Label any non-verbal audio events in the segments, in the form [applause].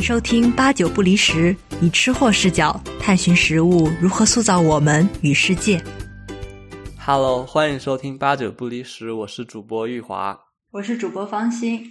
迎收听八九不离十，以吃货视角探寻食物如何塑造我们与世界。Hello，欢迎收听八九不离十，我是主播玉华，我是主播方欣。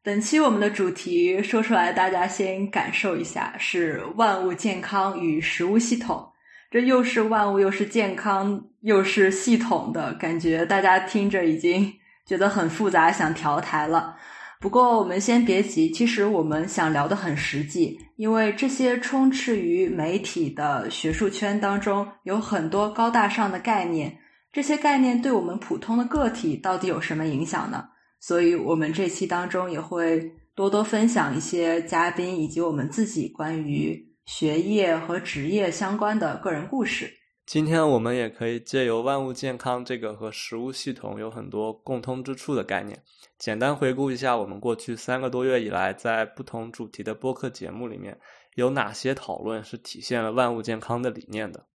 本期我们的主题说出来，大家先感受一下，是万物健康与食物系统。这又是万物，又是健康，又是系统的感觉，大家听着已经觉得很复杂，想调台了。不过我们先别急，其实我们想聊的很实际，因为这些充斥于媒体的学术圈当中，有很多高大上的概念，这些概念对我们普通的个体到底有什么影响呢？所以我们这期当中也会多多分享一些嘉宾以及我们自己关于学业和职业相关的个人故事。今天我们也可以借由万物健康这个和食物系统有很多共通之处的概念，简单回顾一下我们过去三个多月以来在不同主题的播客节目里面有哪些讨论是体现了万物健康的理念的。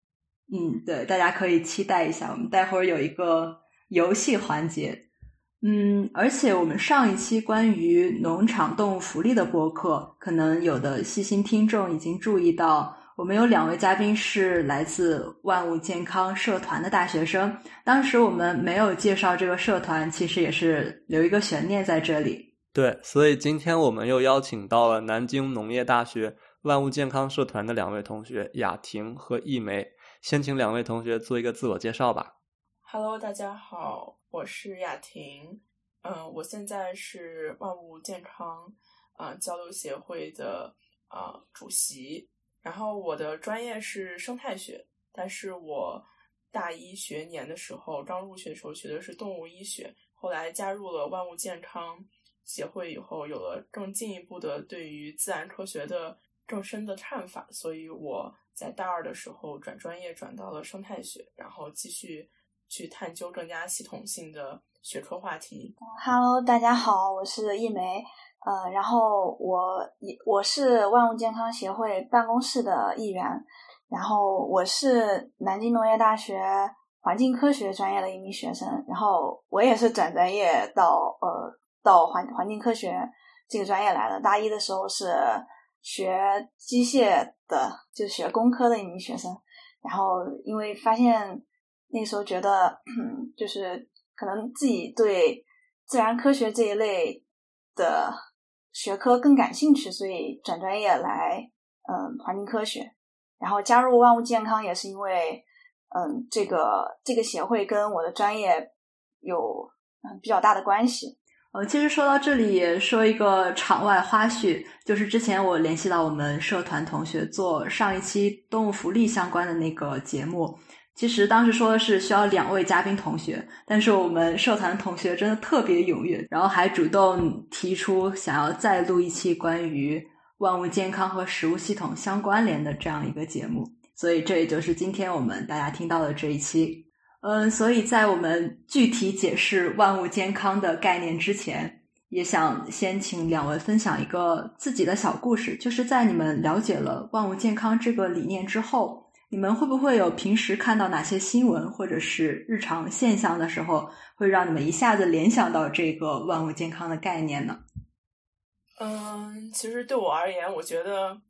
嗯，对，大家可以期待一下，我们待会儿有一个游戏环节。嗯，而且我们上一期关于农场动物福利的播客，可能有的细心听众已经注意到，我们有两位嘉宾是来自万物健康社团的大学生。当时我们没有介绍这个社团，其实也是留一个悬念在这里。对，所以今天我们又邀请到了南京农业大学万物健康社团的两位同学雅婷和易梅，先请两位同学做一个自我介绍吧。Hello，大家好，我是雅婷，嗯、呃，我现在是万物健康啊、呃、交流协会的啊、呃、主席，然后我的专业是生态学，但是我大一学年的时候刚入学的时候学的是动物医学，后来加入了万物健康协会以后，有了更进一步的对于自然科学的更深的看法，所以我在大二的时候转专业转到了生态学，然后继续。去探究更加系统性的学科话题。Hello，大家好，我是易梅，呃，然后我我是万物健康协会办公室的一员，然后我是南京农业大学环境科学专业的一名学生，然后我也是转专业到呃到环环境科学这个专业来的。大一的时候是学机械的，就是学工科的一名学生，然后因为发现。那时候觉得，就是可能自己对自然科学这一类的学科更感兴趣，所以转专业来，嗯，环境科学。然后加入万物健康也是因为，嗯，这个这个协会跟我的专业有嗯比较大的关系。呃，其实说到这里，也说一个场外花絮，就是之前我联系到我们社团同学做上一期动物福利相关的那个节目。其实当时说的是需要两位嘉宾同学，但是我们社团同学真的特别踊跃，然后还主动提出想要再录一期关于万物健康和食物系统相关联的这样一个节目，所以这也就是今天我们大家听到的这一期。嗯，所以在我们具体解释万物健康的概念之前，也想先请两位分享一个自己的小故事，就是在你们了解了万物健康这个理念之后。你们会不会有平时看到哪些新闻或者是日常现象的时候，会让你们一下子联想到这个万物健康的概念呢？嗯，其实对我而言，我觉得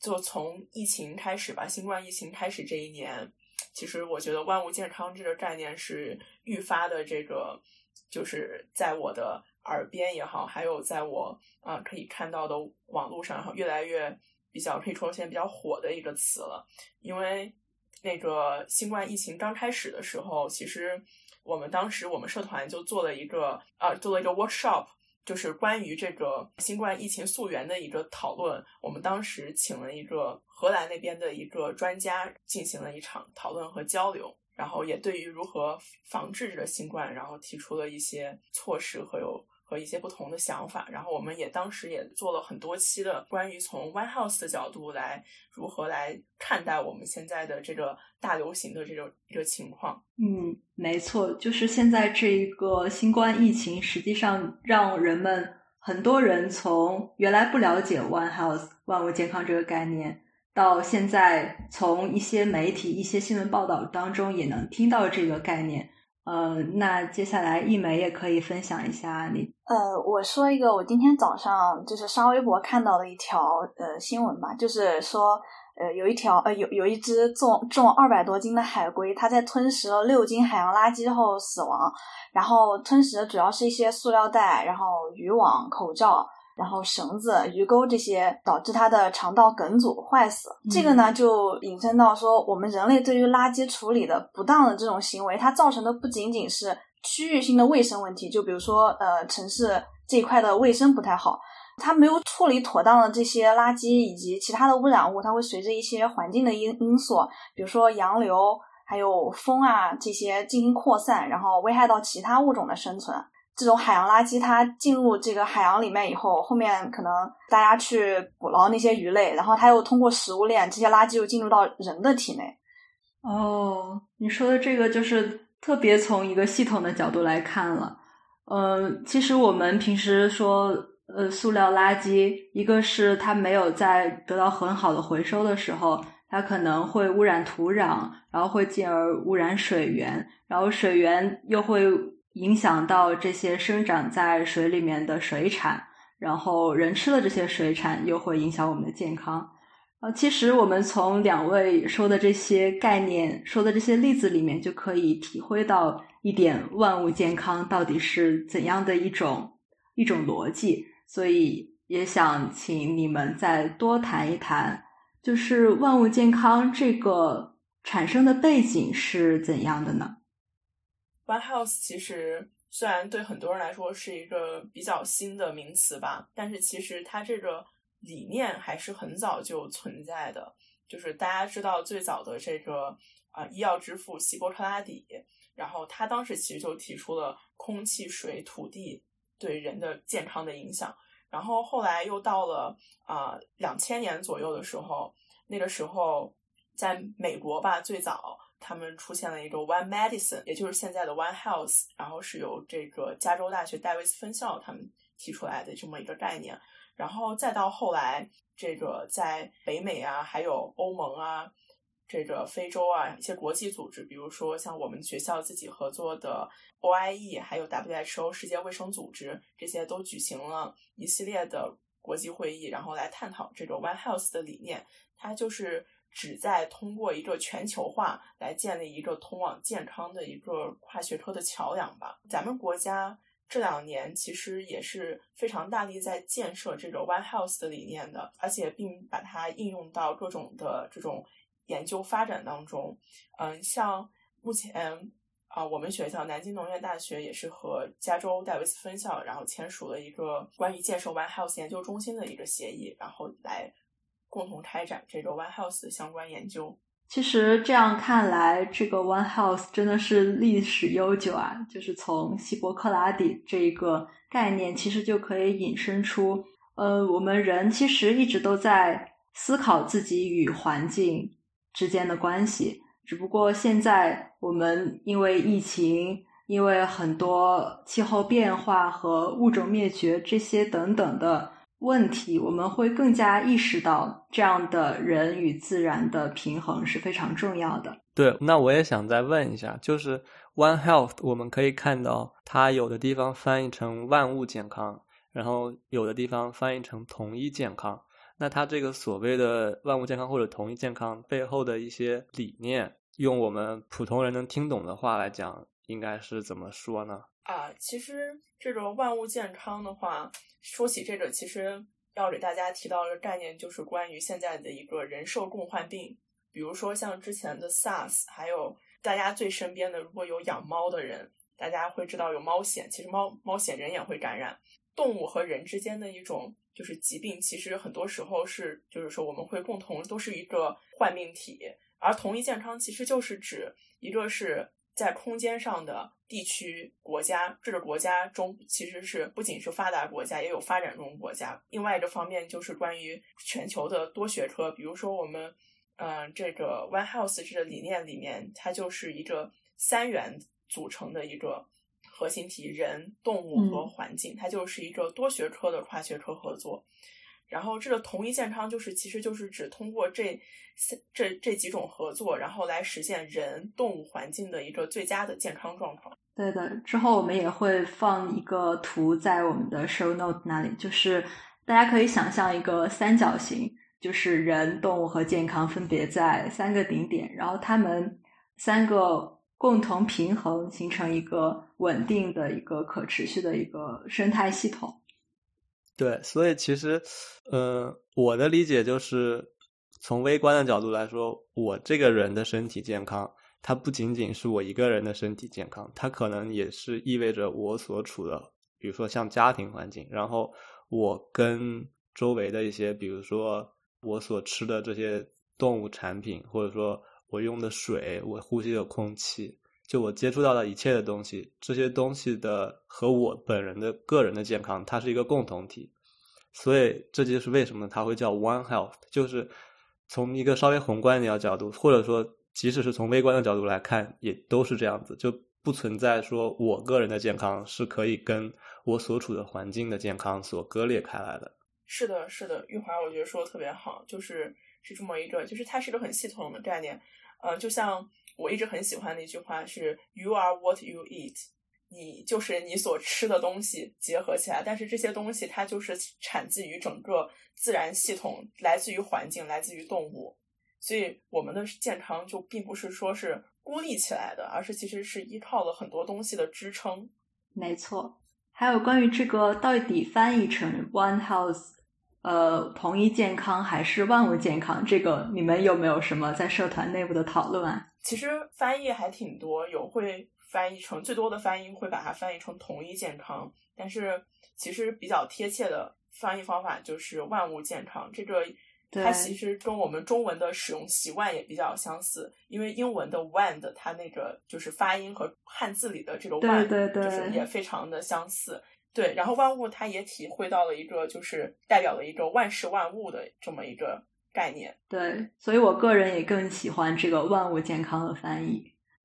就从疫情开始吧，新冠疫情开始这一年，其实我觉得万物健康这个概念是愈发的这个，就是在我的耳边也好，还有在我啊、可以看到的网络上，越来越。比较可以说现在比较火的一个词了，因为那个新冠疫情刚开始的时候，其实我们当时我们社团就做了一个呃做了一个 workshop，就是关于这个新冠疫情溯源的一个讨论。我们当时请了一个荷兰那边的一个专家进行了一场讨论和交流，然后也对于如何防治这个新冠，然后提出了一些措施和有。和一些不同的想法，然后我们也当时也做了很多期的关于从 One House 的角度来如何来看待我们现在的这个大流行的这种一个情况。嗯，没错，就是现在这一个新冠疫情，实际上让人们很多人从原来不了解 One House 万物健康这个概念，到现在从一些媒体、一些新闻报道当中也能听到这个概念。嗯，那接下来一梅也可以分享一下你。呃，我说一个我今天早上就是刷微博看到的一条呃新闻吧，就是说呃有一条呃有有一只重重二百多斤的海龟，它在吞食了六斤海洋垃圾后死亡，然后吞食的主要是一些塑料袋，然后渔网、口罩。然后绳子、鱼钩这些导致它的肠道梗阻坏死，这个呢就引申到说，我们人类对于垃圾处理的不当的这种行为，它造成的不仅仅是区域性的卫生问题，就比如说呃城市这一块的卫生不太好，它没有处理妥当的这些垃圾以及其他的污染物，它会随着一些环境的因因素，比如说洋流还有风啊这些进行扩散，然后危害到其他物种的生存。这种海洋垃圾，它进入这个海洋里面以后，后面可能大家去捕捞那些鱼类，然后它又通过食物链，这些垃圾又进入到人的体内。哦，你说的这个就是特别从一个系统的角度来看了。嗯，其实我们平时说，呃，塑料垃圾，一个是它没有在得到很好的回收的时候，它可能会污染土壤，然后会进而污染水源，然后水源又会。影响到这些生长在水里面的水产，然后人吃了这些水产又会影响我们的健康。呃，其实我们从两位说的这些概念、说的这些例子里面，就可以体会到一点万物健康到底是怎样的一种一种逻辑。所以也想请你们再多谈一谈，就是万物健康这个产生的背景是怎样的呢？One House 其实虽然对很多人来说是一个比较新的名词吧，但是其实它这个理念还是很早就存在的。就是大家知道最早的这个啊医药之父希波克拉底，然后他当时其实就提出了空气、水、土地对人的健康的影响。然后后来又到了啊两千年左右的时候，那个时候在美国吧，最早。他们出现了一个 One Medicine，也就是现在的 One Health，然后是由这个加州大学戴维斯分校他们提出来的这么一个概念，然后再到后来，这个在北美啊，还有欧盟啊，这个非洲啊一些国际组织，比如说像我们学校自己合作的 OIE，还有 WHO 世界卫生组织，这些都举行了一系列的国际会议，然后来探讨这个 One Health 的理念，它就是。旨在通过一个全球化来建立一个通往健康的一个跨学科的桥梁吧。咱们国家这两年其实也是非常大力在建设这个 One Health 的理念的，而且并把它应用到各种的这种研究发展当中。嗯，像目前啊，我们学校南京农业大学也是和加州戴维斯分校，然后签署了一个关于建设 One Health 研究中心的一个协议，然后来。共同开展这个 One Health 的相关研究。其实这样看来，这个 One Health 真的是历史悠久啊！就是从希波克拉底这一个概念，其实就可以引申出，呃，我们人其实一直都在思考自己与环境之间的关系。只不过现在我们因为疫情，因为很多气候变化和物种灭绝这些等等的。问题，我们会更加意识到这样的人与自然的平衡是非常重要的。对，那我也想再问一下，就是 One Health，我们可以看到它有的地方翻译成万物健康，然后有的地方翻译成统一健康。那它这个所谓的万物健康或者统一健康背后的一些理念，用我们普通人能听懂的话来讲，应该是怎么说呢？啊，其实这个万物健康的话。说起这个，其实要给大家提到一个概念，就是关于现在的一个人兽共患病。比如说像之前的 SARS，还有大家最身边的，如果有养猫的人，大家会知道有猫癣。其实猫猫癣人也会感染。动物和人之间的一种就是疾病，其实很多时候是就是说我们会共同都是一个患病体，而同一健康其实就是指一个是。在空间上的地区、国家，这个国家中其实是不仅是发达国家，也有发展中国家。另外一个方面就是关于全球的多学科，比如说我们，嗯，这个 One Health 这个理念里面，它就是一个三元组成的一个核心体：人、动物和环境。它就是一个多学科的跨学科合作。然后这个同一健康就是其实就是指通过这这这几种合作，然后来实现人、动物、环境的一个最佳的健康状况。对的，之后我们也会放一个图在我们的 show note 那里，就是大家可以想象一个三角形，就是人、动物和健康分别在三个顶点，然后它们三个共同平衡，形成一个稳定的一个可持续的一个生态系统。对，所以其实，呃，我的理解就是从微观的角度来说，我这个人的身体健康。它不仅仅是我一个人的身体健康，它可能也是意味着我所处的，比如说像家庭环境，然后我跟周围的一些，比如说我所吃的这些动物产品，或者说我用的水，我呼吸的空气，就我接触到的一切的东西，这些东西的和我本人的个人的健康，它是一个共同体。所以这就是为什么它会叫 One Health，就是从一个稍微宏观一点的角度，或者说。即使是从微观的角度来看，也都是这样子，就不存在说我个人的健康是可以跟我所处的环境的健康所割裂开来的。是的，是的，玉华，我觉得说的特别好，就是是这么一个，就是它是一个很系统的概念。呃，就像我一直很喜欢的一句话是 “You are what you eat”，你就是你所吃的东西结合起来，但是这些东西它就是产自于整个自然系统，来自于环境，来自于动物。所以我们的健康就并不是说是孤立起来的，而是其实是依靠了很多东西的支撑。没错，还有关于这个到底翻译成 One Health，呃，同一健康还是万物健康？这个你们有没有什么在社团内部的讨论啊？其实翻译还挺多，有会翻译成最多的翻译会把它翻译成同一健康，但是其实比较贴切的翻译方法就是万物健康。这个。它其实跟我们中文的使用习惯也比较相似，因为英文的 one 的它那个就是发音和汉字里的这个 one 就是也非常的相似。对，然后万物它也体会到了一个就是代表了一个万事万物的这么一个概念。对，所以我个人也更喜欢这个万物健康的翻译。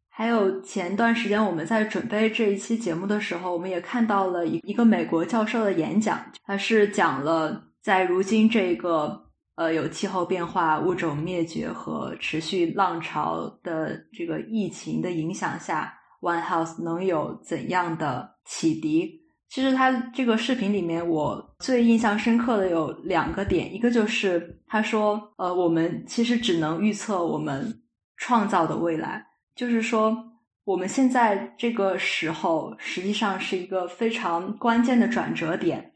还有前段时间我们在准备这一期节目的时候，我们也看到了一一个美国教授的演讲，他是讲了在如今这个。呃，有气候变化、物种灭绝和持续浪潮的这个疫情的影响下，One House 能有怎样的启迪？其实他这个视频里面，我最印象深刻的有两个点，一个就是他说，呃，我们其实只能预测我们创造的未来，就是说，我们现在这个时候实际上是一个非常关键的转折点，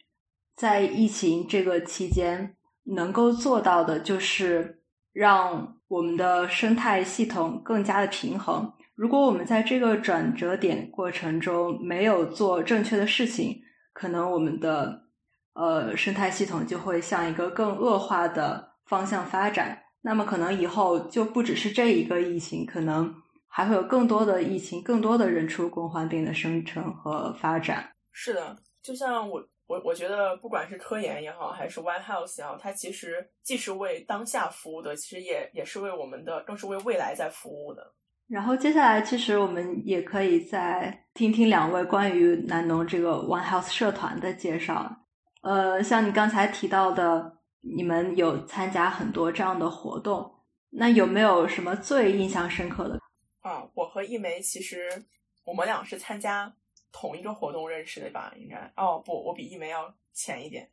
在疫情这个期间。能够做到的就是让我们的生态系统更加的平衡。如果我们在这个转折点过程中没有做正确的事情，可能我们的呃生态系统就会向一个更恶化的方向发展。那么可能以后就不只是这一个疫情，可能还会有更多的疫情，更多的人畜共患病的生成和发展。是的，就像我。我我觉得，不管是科研也好，还是 One Health 也好，它其实既是为当下服务的，其实也也是为我们的，更是为未来在服务的。然后接下来，其实我们也可以再听听两位关于南农这个 One Health 社团的介绍。呃，像你刚才提到的，你们有参加很多这样的活动，那有没有什么最印象深刻的？啊，我和一梅其实我们俩是参加。同一个活动认识的吧？应该哦不，我比一梅要前一点。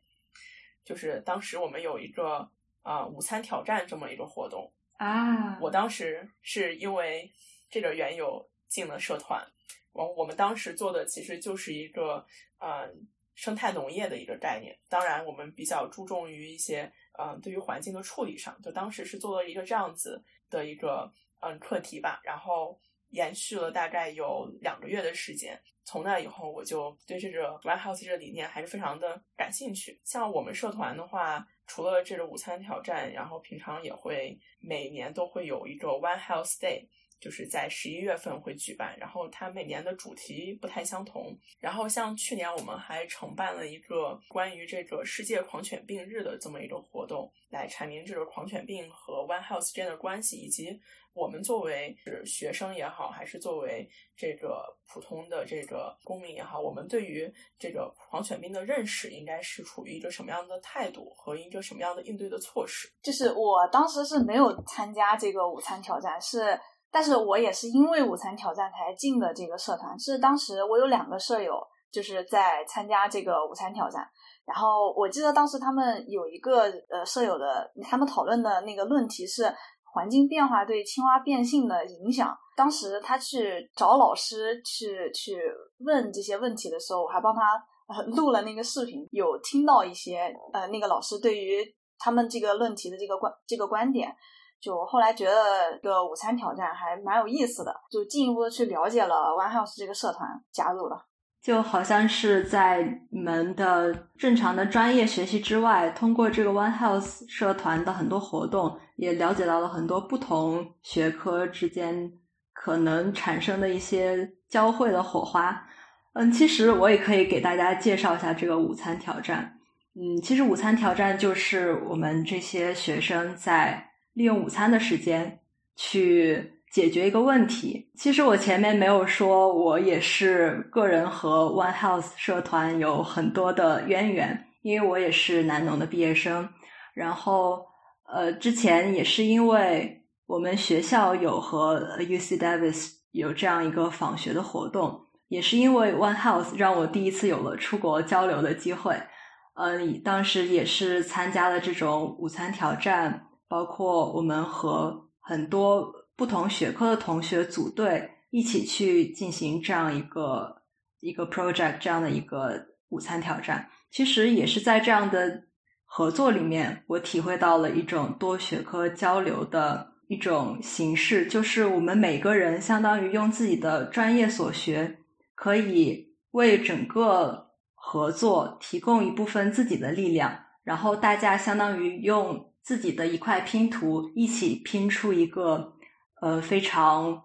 就是当时我们有一个啊午餐挑战这么一个活动啊，我当时是因为这个缘由进了社团。我我们当时做的其实就是一个嗯生态农业的一个概念。当然，我们比较注重于一些嗯对于环境的处理上。就当时是做了一个这样子的一个嗯课题吧，然后延续了大概有两个月的时间。从那以后，我就对这个 One House 这个理念还是非常的感兴趣。像我们社团的话，除了这个午餐挑战，然后平常也会每年都会有一个 One House Day，就是在十一月份会举办，然后它每年的主题不太相同。然后像去年我们还承办了一个关于这个世界狂犬病日的这么一个活动，来阐明这个狂犬病和 One Health 之间的关系，以及我们作为是学生也好，还是作为这个普通的这个公民也好，我们对于这个狂犬病的认识应该是处于一个什么样的态度和一个什么样的应对的措施？就是我当时是没有参加这个午餐挑战，是。但是我也是因为午餐挑战才进的这个社团。是当时我有两个舍友，就是在参加这个午餐挑战。然后我记得当时他们有一个呃舍友的，他们讨论的那个论题是环境变化对青蛙变性的影响。当时他去找老师去去问这些问题的时候，我还帮他呃录了那个视频，有听到一些呃那个老师对于他们这个论题的这个观这个观点。就后来觉得这个午餐挑战还蛮有意思的，就进一步的去了解了 One House 这个社团，加入了。就好像是在你们的正常的专业学习之外，通过这个 One House 社团的很多活动，也了解到了很多不同学科之间可能产生的一些交汇的火花。嗯，其实我也可以给大家介绍一下这个午餐挑战。嗯，其实午餐挑战就是我们这些学生在。利用午餐的时间去解决一个问题。其实我前面没有说，我也是个人和 One Health 社团有很多的渊源，因为我也是南农的毕业生。然后，呃，之前也是因为我们学校有和 UC Davis 有这样一个访学的活动，也是因为 One Health 让我第一次有了出国交流的机会。呃，当时也是参加了这种午餐挑战。包括我们和很多不同学科的同学组队，一起去进行这样一个一个 project，这样的一个午餐挑战。其实也是在这样的合作里面，我体会到了一种多学科交流的一种形式，就是我们每个人相当于用自己的专业所学，可以为整个合作提供一部分自己的力量，然后大家相当于用。自己的一块拼图，一起拼出一个呃非常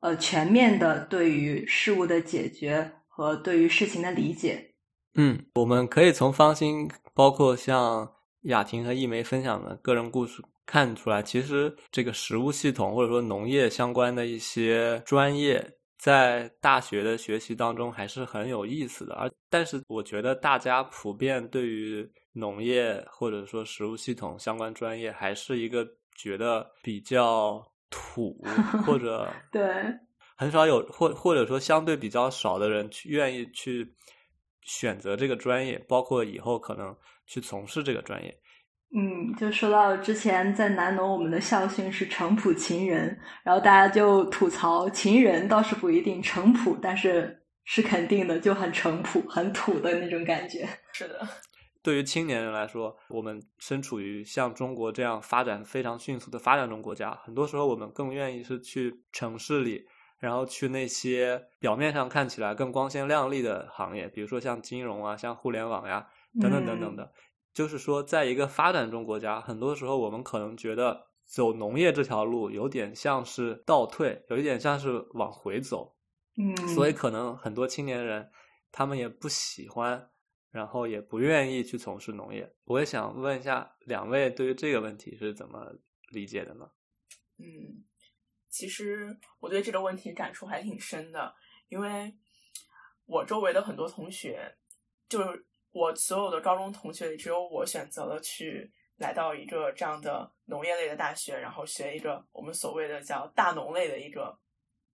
呃全面的对于事物的解决和对于事情的理解。嗯，我们可以从方心，包括像雅婷和一梅分享的个人故事看出来，其实这个食物系统或者说农业相关的一些专业。在大学的学习当中还是很有意思的，而但是我觉得大家普遍对于农业或者说食物系统相关专业还是一个觉得比较土，[laughs] 或者对很少有或或者说相对比较少的人去愿意去选择这个专业，包括以后可能去从事这个专业。嗯，就说到之前在南农，我们的校训是“诚朴勤人”，然后大家就吐槽勤人倒是不一定，诚朴但是是肯定的，就很诚朴、很土的那种感觉。是的，对于青年人来说，我们身处于像中国这样发展非常迅速的发展中国家，很多时候我们更愿意是去城市里，然后去那些表面上看起来更光鲜亮丽的行业，比如说像金融啊、像互联网呀等等等等的。就是说，在一个发展中国家，很多时候我们可能觉得走农业这条路有点像是倒退，有一点像是往回走。嗯，所以可能很多青年人他们也不喜欢，然后也不愿意去从事农业。我也想问一下两位，对于这个问题是怎么理解的呢？嗯，其实我对这个问题感触还挺深的，因为我周围的很多同学就是。我所有的高中同学里，只有我选择了去来到一个这样的农业类的大学，然后学一个我们所谓的叫大农类的一个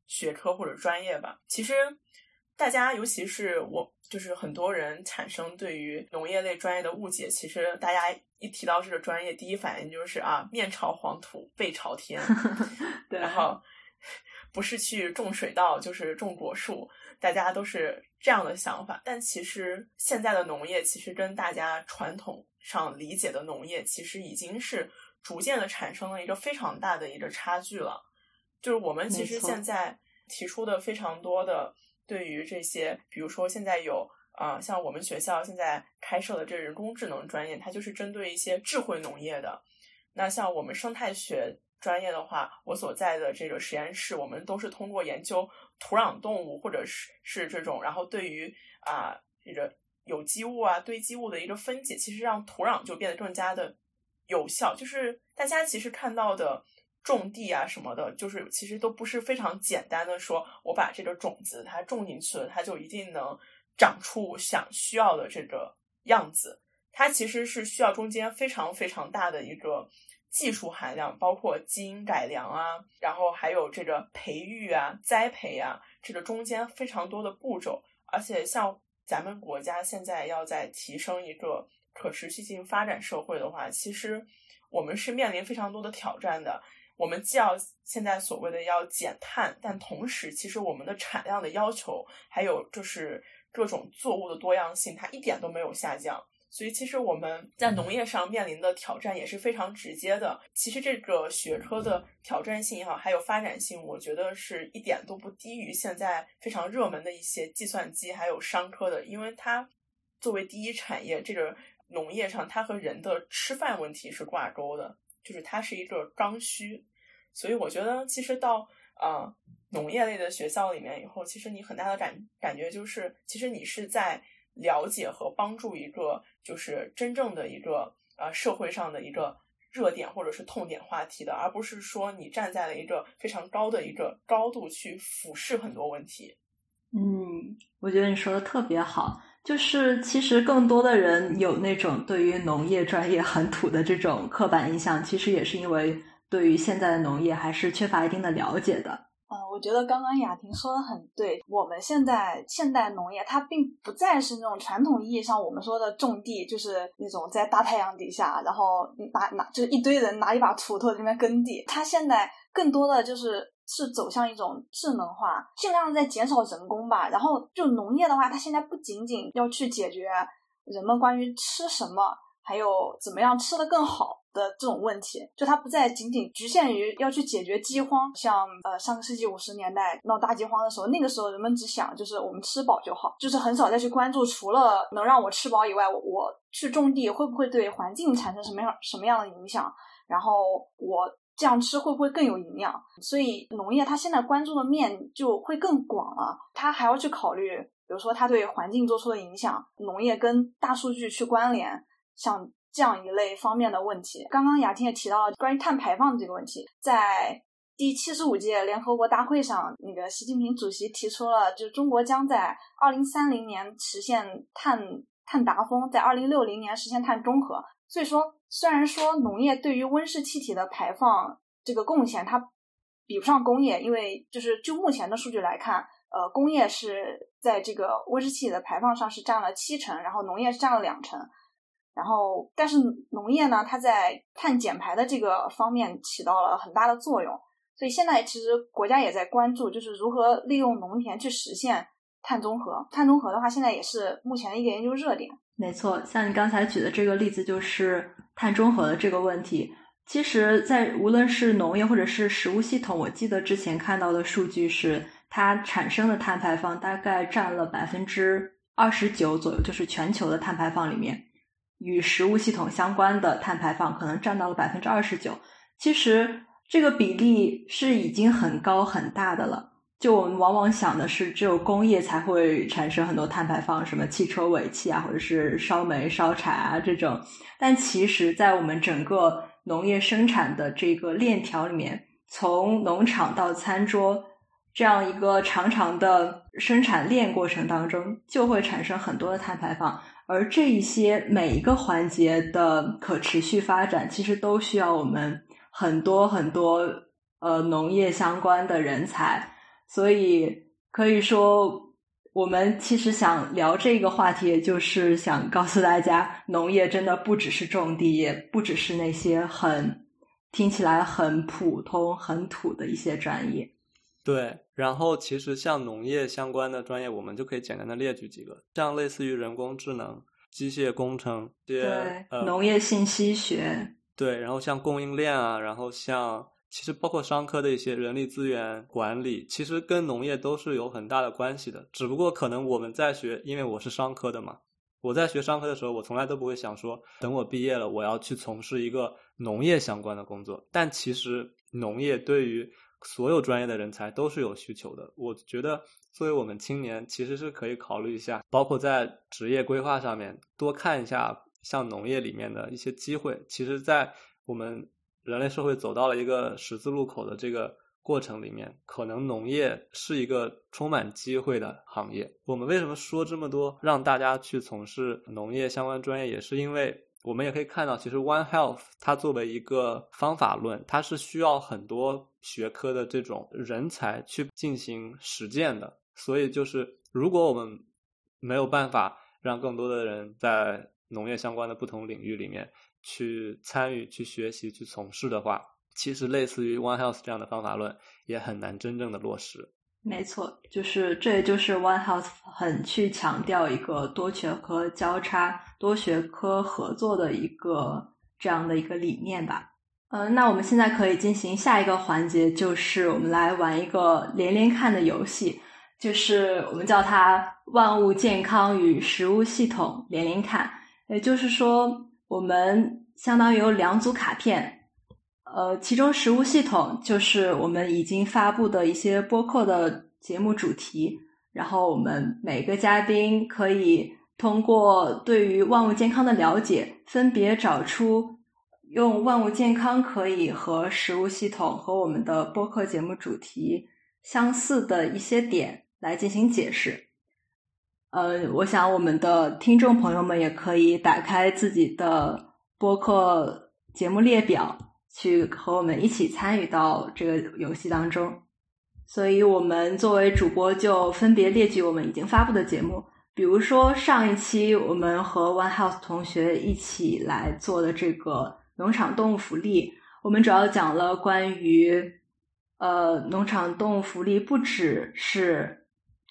学科或者专业吧。其实，大家尤其是我，就是很多人产生对于农业类专业的误解。其实，大家一提到这个专业，第一反应就是啊，面朝黄土背朝天，[laughs] 然后不是去种水稻，就是种果树。大家都是这样的想法，但其实现在的农业其实跟大家传统上理解的农业其实已经是逐渐的产生了一个非常大的一个差距了。就是我们其实现在提出的非常多的对于这些，比如说现在有啊，像我们学校现在开设的这人工智能专业，它就是针对一些智慧农业的。那像我们生态学专业的话，我所在的这个实验室，我们都是通过研究土壤动物或者是是这种，然后对于啊这个有机物啊堆积物的一个分解，其实让土壤就变得更加的有效。就是大家其实看到的种地啊什么的，就是其实都不是非常简单的说，我把这个种子它种进去了，它就一定能长出想需要的这个样子。它其实是需要中间非常非常大的一个技术含量，包括基因改良啊，然后还有这个培育啊、栽培啊，这个中间非常多的步骤。而且像咱们国家现在要在提升一个可持续性发展社会的话，其实我们是面临非常多的挑战的。我们既要现在所谓的要减碳，但同时其实我们的产量的要求，还有就是各种作物的多样性，它一点都没有下降。所以，其实我们在农业上面临的挑战也是非常直接的。其实，这个学科的挑战性也好，还有发展性，我觉得是一点都不低于现在非常热门的一些计算机还有商科的。因为它作为第一产业，这个农业上它和人的吃饭问题是挂钩的，就是它是一个刚需。所以，我觉得其实到啊农业类的学校里面以后，其实你很大的感感觉就是，其实你是在。了解和帮助一个就是真正的一个呃社会上的一个热点或者是痛点话题的，而不是说你站在了一个非常高的一个高度去俯视很多问题。嗯，我觉得你说的特别好，就是其实更多的人有那种对于农业专业很土的这种刻板印象，其实也是因为对于现在的农业还是缺乏一定的了解的。嗯我觉得刚刚雅婷说的很对，我们现在现代农业它并不再是那种传统意义上我们说的种地，就是那种在大太阳底下，然后拿拿就是一堆人拿一把锄头在那边耕地。它现在更多的就是是走向一种智能化，尽量在减少人工吧。然后就农业的话，它现在不仅仅要去解决人们关于吃什么，还有怎么样吃的更好。的这种问题，就它不再仅仅局限于要去解决饥荒，像呃上个世纪五十年代闹大饥荒的时候，那个时候人们只想就是我们吃饱就好，就是很少再去关注除了能让我吃饱以外，我我去种地会不会对环境产生什么样什么样的影响，然后我这样吃会不会更有营养？所以农业它现在关注的面就会更广了，它还要去考虑，比如说它对环境做出的影响，农业跟大数据去关联，像。这样一类方面的问题，刚刚雅婷也提到了关于碳排放这个问题，在第七十五届联合国大会上，那个习近平主席提出了，就中国将在二零三零年实现碳碳达峰，在二零六零年实现碳中和。所以说，虽然说农业对于温室气体的排放这个贡献，它比不上工业，因为就是就目前的数据来看，呃，工业是在这个温室气体的排放上是占了七成，然后农业是占了两成。然后，但是农业呢，它在碳减排的这个方面起到了很大的作用。所以现在其实国家也在关注，就是如何利用农田去实现碳中和。碳中和的话，现在也是目前的一个研究热点。没错，像你刚才举的这个例子，就是碳中和的这个问题。其实，在无论是农业或者是食物系统，我记得之前看到的数据是，它产生的碳排放大概占了百分之二十九左右，就是全球的碳排放里面。与食物系统相关的碳排放可能占到了百分之二十九，其实这个比例是已经很高很大的了。就我们往往想的是，只有工业才会产生很多碳排放，什么汽车尾气啊，或者是烧煤烧柴啊这种。但其实，在我们整个农业生产的这个链条里面，从农场到餐桌这样一个长长的生产链过程当中，就会产生很多的碳排放。而这一些每一个环节的可持续发展，其实都需要我们很多很多呃农业相关的人才。所以可以说，我们其实想聊这个话题，也就是想告诉大家，农业真的不只是种地，也不只是那些很听起来很普通、很土的一些专业。对，然后其实像农业相关的专业，我们就可以简单的列举几个，像类似于人工智能、机械工程，对，农业信息学，对，然后像供应链啊，然后像其实包括商科的一些人力资源管理，其实跟农业都是有很大的关系的。只不过可能我们在学，因为我是商科的嘛，我在学商科的时候，我从来都不会想说，等我毕业了，我要去从事一个农业相关的工作。但其实。农业对于所有专业的人才都是有需求的。我觉得作为我们青年，其实是可以考虑一下，包括在职业规划上面多看一下像农业里面的一些机会。其实，在我们人类社会走到了一个十字路口的这个过程里面，可能农业是一个充满机会的行业。我们为什么说这么多，让大家去从事农业相关专业，也是因为我们也可以看到，其实 One Health 它作为一个方法论，它是需要很多学科的这种人才去进行实践的。所以，就是如果我们没有办法让更多的人在农业相关的不同领域里面，去参与、去学习、去从事的话，其实类似于 One Health 这样的方法论也很难真正的落实。没错，就是这也就是 One Health 很去强调一个多学科交叉、多学科合作的一个这样的一个理念吧。嗯，那我们现在可以进行下一个环节，就是我们来玩一个连连看的游戏，就是我们叫它“万物健康与食物系统连连看”，也就是说。我们相当于有两组卡片，呃，其中食物系统就是我们已经发布的一些播客的节目主题，然后我们每个嘉宾可以通过对于万物健康的了解，分别找出用万物健康可以和食物系统和我们的播客节目主题相似的一些点来进行解释。呃，我想我们的听众朋友们也可以打开自己的播客节目列表，去和我们一起参与到这个游戏当中。所以，我们作为主播就分别列举我们已经发布的节目，比如说上一期我们和 One House 同学一起来做的这个农场动物福利，我们主要讲了关于呃农场动物福利不只是。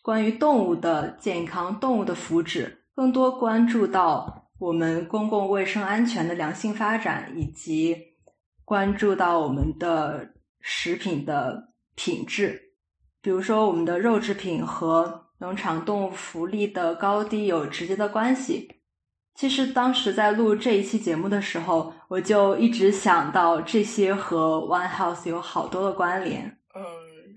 关于动物的健康、动物的福祉，更多关注到我们公共卫生安全的良性发展，以及关注到我们的食品的品质。比如说，我们的肉制品和农场动物福利的高低有直接的关系。其实，当时在录这一期节目的时候，我就一直想到这些和 One House 有好多的关联。嗯，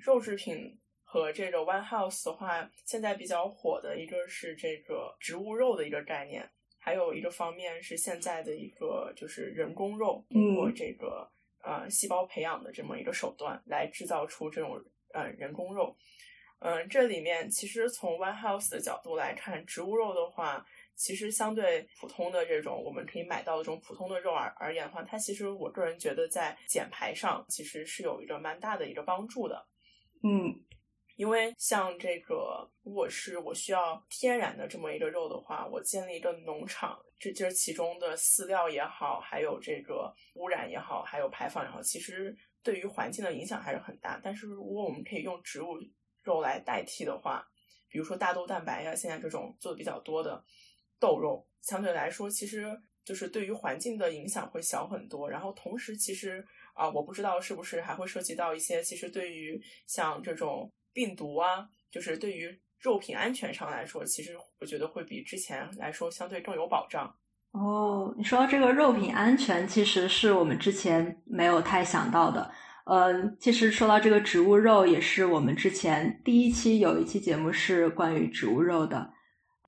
肉制品。和这个 One House 的话，现在比较火的一个是这个植物肉的一个概念，还有一个方面是现在的一个就是人工肉，通过这个呃细胞培养的这么一个手段来制造出这种呃人工肉。嗯，这里面其实从 One House 的角度来看，植物肉的话，其实相对普通的这种我们可以买到的这种普通的肉而而言的话，它其实我个人觉得在减排上其实是有一个蛮大的一个帮助的。嗯。因为像这个，如果是我需要天然的这么一个肉的话，我建立一个农场，这就是其中的饲料也好，还有这个污染也好，还有排放也好，其实对于环境的影响还是很大。但是如果我们可以用植物肉来代替的话，比如说大豆蛋白呀，现在这种做的比较多的豆肉，相对来说其实就是对于环境的影响会小很多。然后同时，其实啊，我不知道是不是还会涉及到一些，其实对于像这种。病毒啊，就是对于肉品安全上来说，其实我觉得会比之前来说相对更有保障。哦，你说到这个肉品安全，其实是我们之前没有太想到的。嗯，其实说到这个植物肉，也是我们之前第一期有一期节目是关于植物肉的，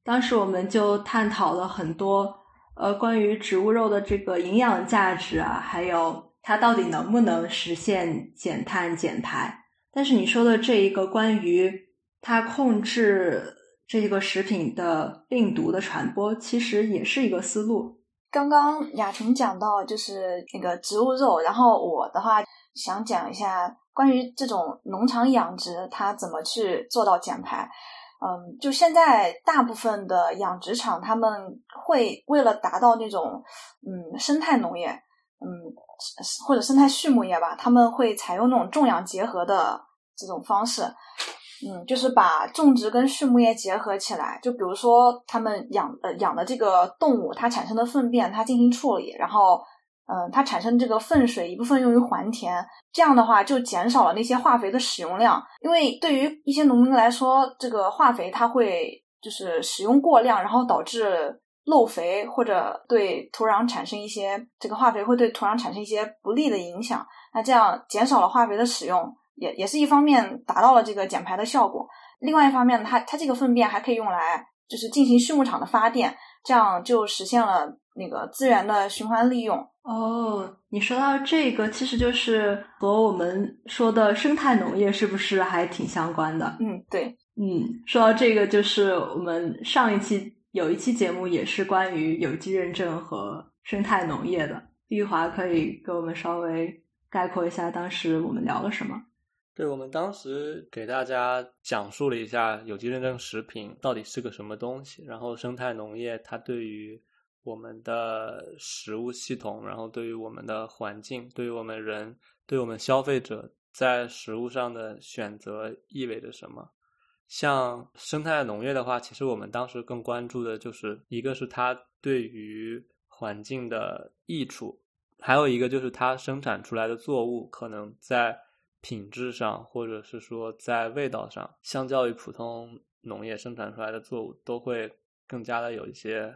当时我们就探讨了很多，呃，关于植物肉的这个营养价值啊，还有它到底能不能实现减碳减排。但是你说的这一个关于它控制这个食品的病毒的传播，其实也是一个思路。刚刚雅婷讲到就是那个植物肉，然后我的话想讲一下关于这种农场养殖它怎么去做到减排。嗯，就现在大部分的养殖场他们会为了达到那种嗯生态农业，嗯或者生态畜牧业吧，他们会采用那种种养结合的。这种方式，嗯，就是把种植跟畜牧业结合起来。就比如说，他们养呃养的这个动物，它产生的粪便，它进行处理，然后，嗯，它产生这个粪水一部分用于还田，这样的话就减少了那些化肥的使用量。因为对于一些农民来说，这个化肥它会就是使用过量，然后导致漏肥或者对土壤产生一些这个化肥会对土壤产生一些不利的影响。那这样减少了化肥的使用，也也是一方面达到了这个减排的效果。另外一方面，它它这个粪便还可以用来就是进行畜牧场的发电，这样就实现了那个资源的循环利用。哦，你说到这个，其实就是和我们说的生态农业是不是还挺相关的？嗯，对，嗯，说到这个，就是我们上一期有一期节目也是关于有机认证和生态农业的。玉华可以给我们稍微概括一下当时我们聊了什么？对，我们当时给大家讲述了一下有机认证食品到底是个什么东西，然后生态农业它对于我们的食物系统，然后对于我们的环境，对于我们人，对我们消费者在食物上的选择意味着什么？像生态农业的话，其实我们当时更关注的就是一个是它对于环境的益处，还有一个就是它生产出来的作物可能在品质上，或者是说在味道上，相较于普通农业生产出来的作物，都会更加的有一些。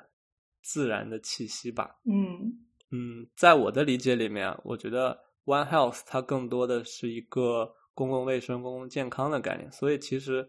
自然的气息吧。嗯嗯，在我的理解里面，我觉得 One Health 它更多的是一个公共卫生、公共健康的概念。所以，其实，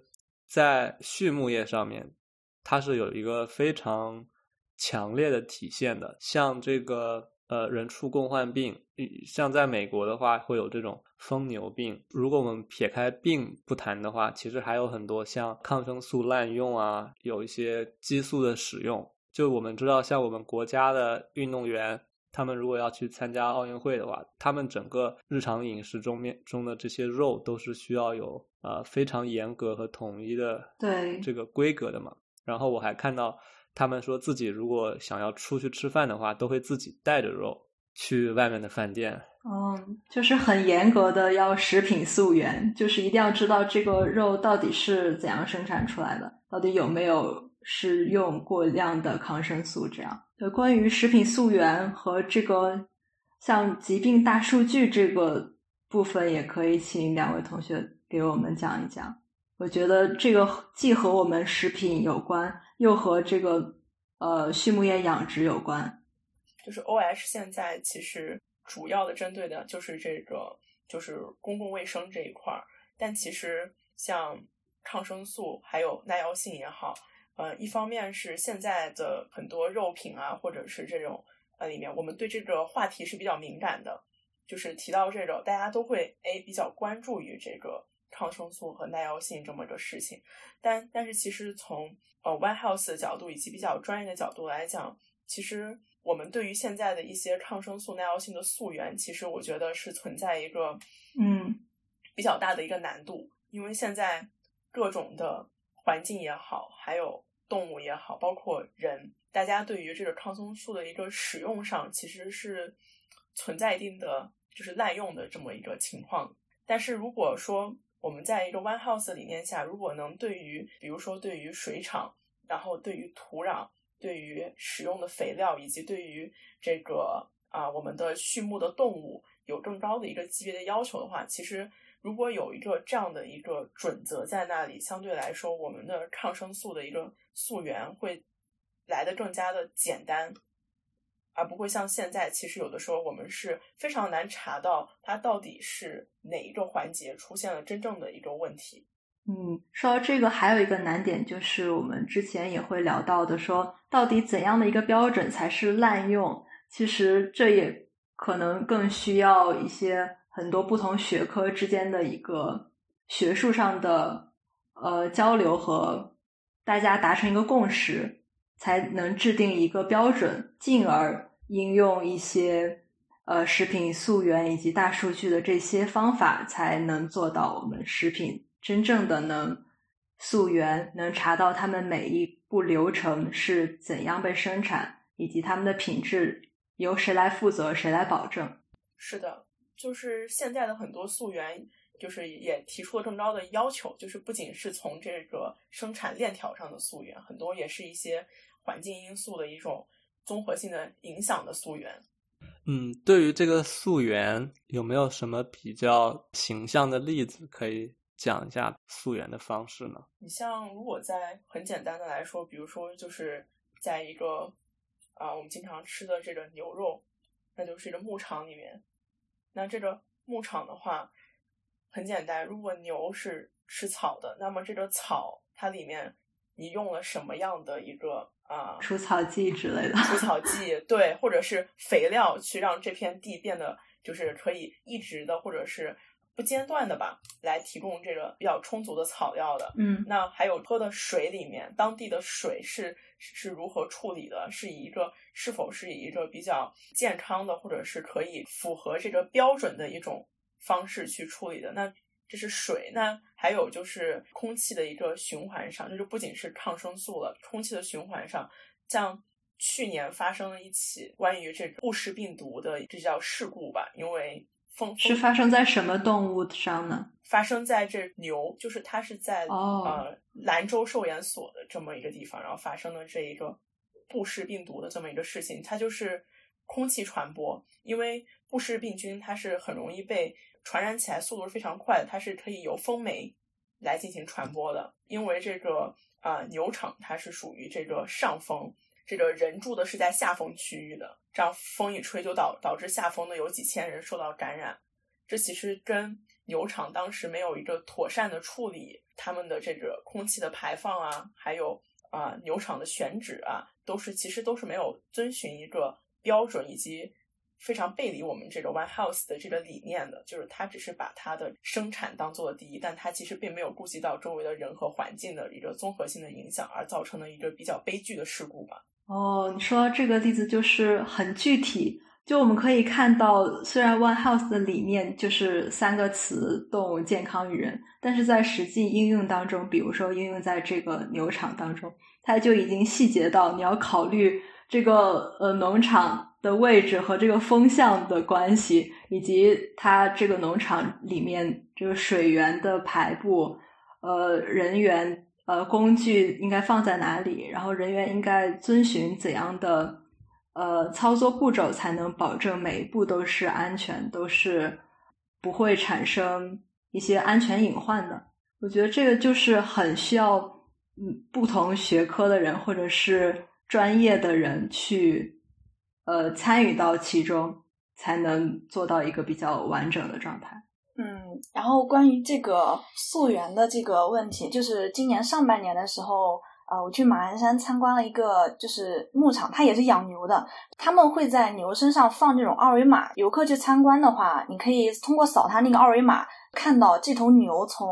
在畜牧业上面，它是有一个非常强烈的体现的。像这个呃人畜共患病，像在美国的话，会有这种疯牛病。如果我们撇开病不谈的话，其实还有很多像抗生素滥用啊，有一些激素的使用。就我们知道，像我们国家的运动员，他们如果要去参加奥运会的话，他们整个日常饮食中面中的这些肉都是需要有呃非常严格和统一的对这个规格的嘛。然后我还看到他们说自己如果想要出去吃饭的话，都会自己带着肉去外面的饭店。嗯，就是很严格的要食品溯源，就是一定要知道这个肉到底是怎样生产出来的，到底有没有。是用过量的抗生素，这样。对，关于食品溯源和这个像疾病大数据这个部分，也可以请两位同学给我们讲一讲。我觉得这个既和我们食品有关，又和这个呃畜牧业养殖有关。就是 O H 现在其实主要的针对的就是这个，就是公共卫生这一块儿。但其实像抗生素还有耐药性也好。呃，一方面是现在的很多肉品啊，或者是这种呃里面，我们对这个话题是比较敏感的，就是提到这个，大家都会哎比较关注于这个抗生素和耐药性这么个事情。但但是其实从呃 One Health 的角度以及比较专业的角度来讲，其实我们对于现在的一些抗生素耐药性的溯源，其实我觉得是存在一个嗯比较大的一个难度，因为现在各种的。环境也好，还有动物也好，包括人，大家对于这个抗生素的一个使用上，其实是存在一定的就是滥用的这么一个情况。但是如果说我们在一个 One House 理念下，如果能对于比如说对于水厂，然后对于土壤，对于使用的肥料，以及对于这个啊我们的畜牧的动物有更高的一个级别的要求的话，其实。如果有一个这样的一个准则在那里，相对来说，我们的抗生素的一个溯源会来的更加的简单，而不会像现在，其实有的时候我们是非常难查到它到底是哪一个环节出现了真正的一个问题。嗯，说到这个，还有一个难点就是我们之前也会聊到的，说到底怎样的一个标准才是滥用？其实这也可能更需要一些。很多不同学科之间的一个学术上的呃交流和大家达成一个共识，才能制定一个标准，进而应用一些呃食品溯源以及大数据的这些方法，才能做到我们食品真正的能溯源，能查到他们每一步流程是怎样被生产，以及他们的品质由谁来负责，谁来保证？是的。就是现在的很多溯源，就是也提出了更高的要求，就是不仅是从这个生产链条上的溯源，很多也是一些环境因素的一种综合性的影响的溯源。嗯，对于这个溯源，有没有什么比较形象的例子可以讲一下溯源的方式呢？你像如果在很简单的来说，比如说就是在一个啊，我们经常吃的这个牛肉，那就是一个牧场里面。那这个牧场的话，很简单，如果牛是吃草的，那么这个草它里面你用了什么样的一个啊除草剂之类的，除草 [laughs] 剂对，或者是肥料，去让这片地变得就是可以一直的，或者是。不间断的吧，来提供这个比较充足的草药的。嗯，那还有喝的水里面，当地的水是是如何处理的？是以一个是否是以一个比较健康的，或者是可以符合这个标准的一种方式去处理的？那这是水。那还有就是空气的一个循环上，就是不仅是抗生素了，空气的循环上，像去年发生了一起关于这个布氏病毒的这叫事故吧，因为。是发生在什么动物上呢？发生在这牛，就是它是在呃兰州兽研所的这么一个地方，然后发生的这一个布氏病毒的这么一个事情，它就是空气传播，因为布氏病菌它是很容易被传染起来，速度是非常快的，它是可以由风媒来进行传播的，因为这个啊牛场它是属于这个上风。这个人住的是在下风区域的，这样风一吹就导导致下风的有几千人受到感染。这其实跟牛场当时没有一个妥善的处理他们的这个空气的排放啊，还有啊牛场的选址啊，都是其实都是没有遵循一个标准，以及非常背离我们这个 One House 的这个理念的。就是他只是把它的生产当做了第一，但他其实并没有顾及到周围的人和环境的一个综合性的影响，而造成了一个比较悲剧的事故吧。哦，你说这个例子就是很具体，就我们可以看到，虽然 One House 的理念就是三个词“动物健康与人”，但是在实际应用当中，比如说应用在这个牛场当中，它就已经细节到你要考虑这个呃农场的位置和这个风向的关系，以及它这个农场里面这个水源的排布，呃人员。呃，工具应该放在哪里？然后人员应该遵循怎样的呃操作步骤，才能保证每一步都是安全，都是不会产生一些安全隐患的？我觉得这个就是很需要嗯不同学科的人或者是专业的人去呃参与到其中，才能做到一个比较完整的状态。嗯，然后关于这个溯源的这个问题，就是今年上半年的时候，呃，我去马鞍山参观了一个就是牧场，它也是养牛的，他们会在牛身上放这种二维码，游客去参观的话，你可以通过扫它那个二维码，看到这头牛从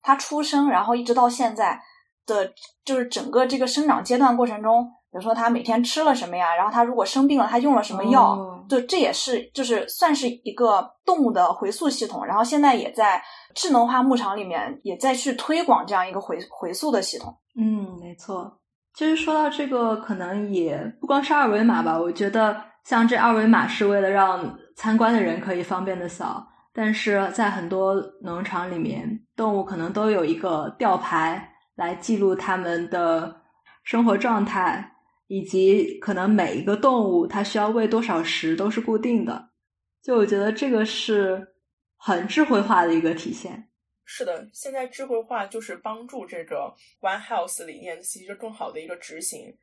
它出生，然后一直到现在的，就是整个这个生长阶段过程中。比如说他每天吃了什么呀？然后他如果生病了，他用了什么药？就这也是就是算是一个动物的回溯系统。然后现在也在智能化牧场里面也在去推广这样一个回回溯的系统。嗯，没错。其实说到这个，可能也不光是二维码吧。我觉得像这二维码是为了让参观的人可以方便的扫，但是在很多农场里面，动物可能都有一个吊牌来记录它们的生活状态。以及可能每一个动物它需要喂多少食都是固定的，就我觉得这个是很智慧化的一个体现。是的，现在智慧化就是帮助这个 One Health 理念其实更好的一个执行，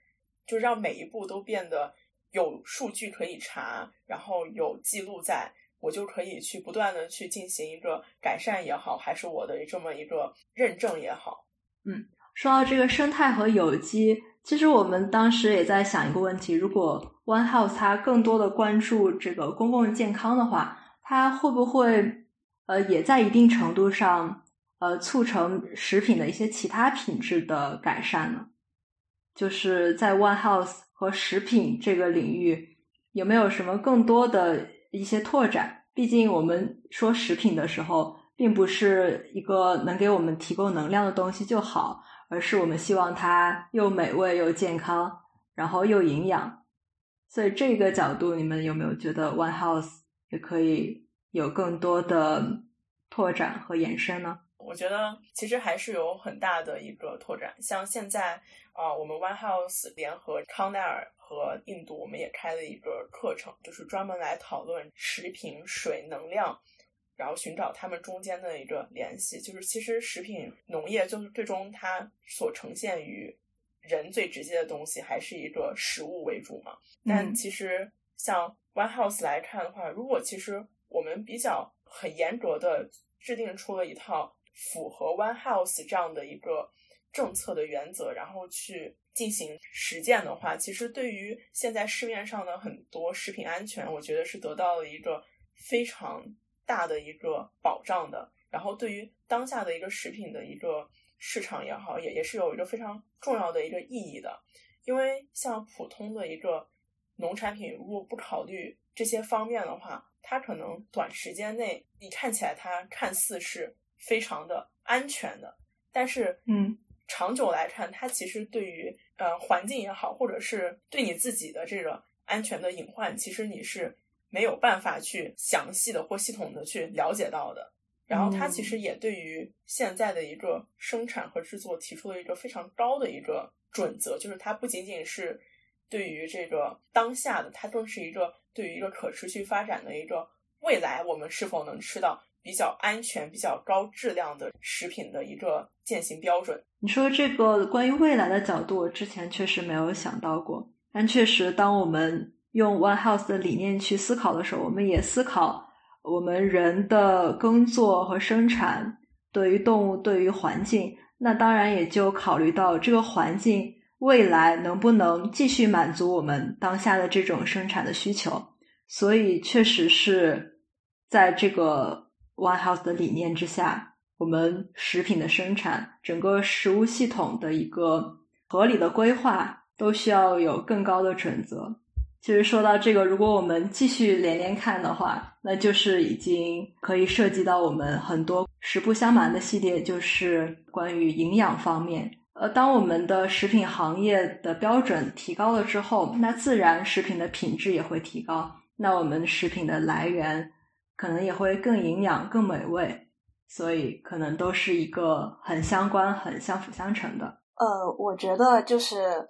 就让每一步都变得有数据可以查，然后有记录在，我就可以去不断的去进行一个改善也好，还是我的这么一个认证也好。嗯，说到这个生态和有机。其实我们当时也在想一个问题：如果 One House 它更多的关注这个公共健康的话，它会不会呃也在一定程度上呃促成食品的一些其他品质的改善呢？就是在 One House 和食品这个领域有没有什么更多的一些拓展？毕竟我们说食品的时候，并不是一个能给我们提供能量的东西就好。而是我们希望它又美味又健康，然后又营养。所以这个角度，你们有没有觉得 One House 也可以有更多的拓展和延伸呢？我觉得其实还是有很大的一个拓展。像现在啊，我们 One House 联合康奈尔和印度，我们也开了一个课程，就是专门来讨论食品、水、能量。然后寻找他们中间的一个联系，就是其实食品农业就是最终它所呈现于人最直接的东西还是一个食物为主嘛。但其实像 One House 来看的话，如果其实我们比较很严格的制定出了一套符合 One House 这样的一个政策的原则，然后去进行实践的话，其实对于现在市面上的很多食品安全，我觉得是得到了一个非常大的一个保障的。然后对于当下的一个食品的一个市场也好，也也是有一个非常重要的一个意义的。因为像普通的一个农产品，如果不考虑这些方面的话，它可能短时间内你看起来它看似是非常的安全的，但是嗯，长久来看，它其实对于呃环境也好，或者是对你自己的这个安全的隐患，其实你是没有办法去详细的或系统的去了解到的。然后它其实也对于现在的一个生产和制作提出了一个非常高的一个准则，就是它不仅仅是对于这个当下的，它更是一个对于一个可持续发展的一个未来，我们是否能吃到比较安全、比较高质量的食品的一个践行标准。你说这个关于未来的角度，我之前确实没有想到过，但确实，当我们用 One House 的理念去思考的时候，我们也思考。我们人的耕作和生产对于动物、对于环境，那当然也就考虑到这个环境未来能不能继续满足我们当下的这种生产的需求。所以，确实是在这个 One House 的理念之下，我们食品的生产、整个食物系统的一个合理的规划，都需要有更高的准则。其实说到这个，如果我们继续连连看的话，那就是已经可以涉及到我们很多实不相瞒的系列，就是关于营养方面。呃，当我们的食品行业的标准提高了之后，那自然食品的品质也会提高，那我们食品的来源可能也会更营养、更美味，所以可能都是一个很相关、很相辅相成的。呃，我觉得就是。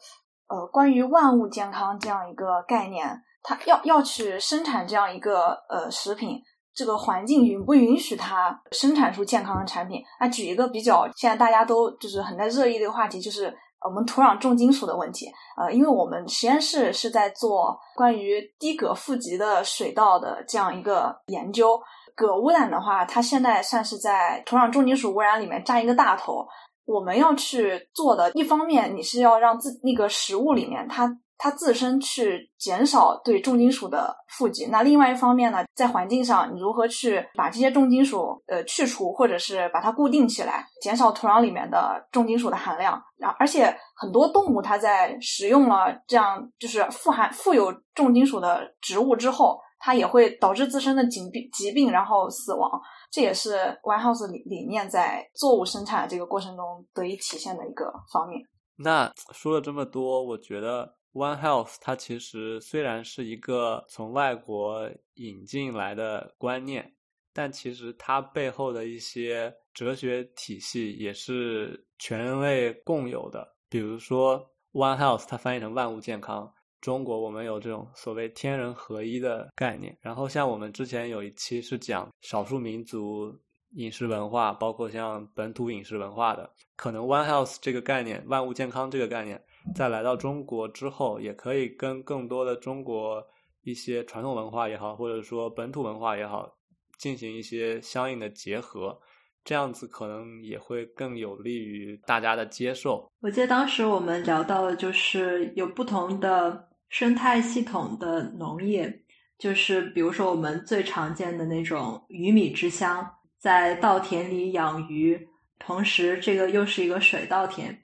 呃，关于万物健康这样一个概念，它要要去生产这样一个呃食品，这个环境允不允许它生产出健康的产品？那举一个比较现在大家都就是很在热议的一个话题，就是我们土壤重金属的问题。呃，因为我们实验室是在做关于低铬富集的水稻的这样一个研究，铬污染的话，它现在算是在土壤重金属污染里面占一个大头。我们要去做的，一方面你是要让自那个食物里面它它自身去减少对重金属的富集，那另外一方面呢，在环境上你如何去把这些重金属呃去除，或者是把它固定起来，减少土壤里面的重金属的含量。然而且很多动物它在食用了这样就是富含富有重金属的植物之后，它也会导致自身的疾病疾病，然后死亡。这也是 One House 理理念在作物生产这个过程中得以体现的一个方面。那说了这么多，我觉得 One Health 它其实虽然是一个从外国引进来的观念，但其实它背后的一些哲学体系也是全人类共有的。比如说 One Health，它翻译成万物健康。中国我们有这种所谓天人合一的概念，然后像我们之前有一期是讲少数民族饮食文化，包括像本土饮食文化的，可能 One Health 这个概念，万物健康这个概念，在来到中国之后，也可以跟更多的中国一些传统文化也好，或者说本土文化也好，进行一些相应的结合，这样子可能也会更有利于大家的接受。我记得当时我们聊到的就是有不同的。生态系统的农业，就是比如说我们最常见的那种鱼米之乡，在稻田里养鱼，同时这个又是一个水稻田，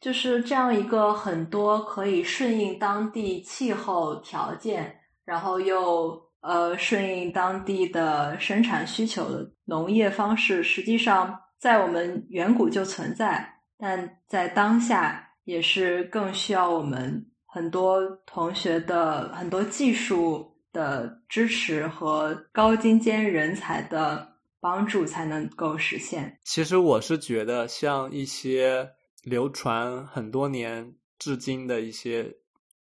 就是这样一个很多可以顺应当地气候条件，然后又呃顺应当地的生产需求的农业方式，实际上在我们远古就存在，但在当下也是更需要我们。很多同学的很多技术的支持和高精尖人才的帮助，才能够实现。其实我是觉得，像一些流传很多年至今的一些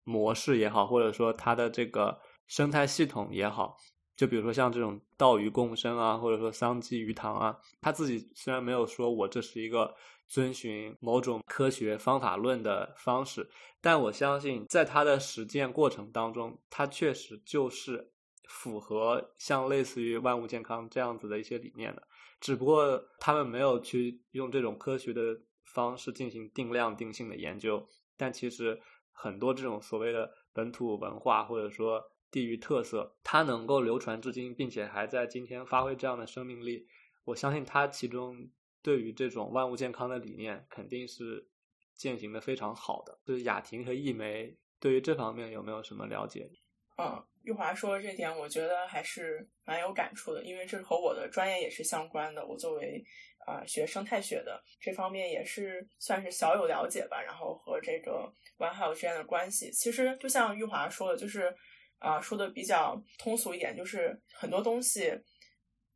模式也好，或者说它的这个生态系统也好，就比如说像这种道鱼共生啊，或者说桑基鱼塘啊，他自己虽然没有说我这是一个遵循某种科学方法论的方式，但我相信在他的实践过程当中，他确实就是符合像类似于万物健康这样子的一些理念的，只不过他们没有去用这种科学的方式进行定量定性的研究，但其实很多这种所谓的本土文化或者说。地域特色，它能够流传至今，并且还在今天发挥这样的生命力。我相信它其中对于这种万物健康的理念，肯定是践行的非常好的。就是雅婷和易梅对于这方面有没有什么了解？嗯，玉华说的这点，我觉得还是蛮有感触的，因为这和我的专业也是相关的。我作为啊学生态学的，这方面也是算是小有了解吧。然后和这个 One Health 之间的关系，其实就像玉华说的，就是。啊，说的比较通俗一点，就是很多东西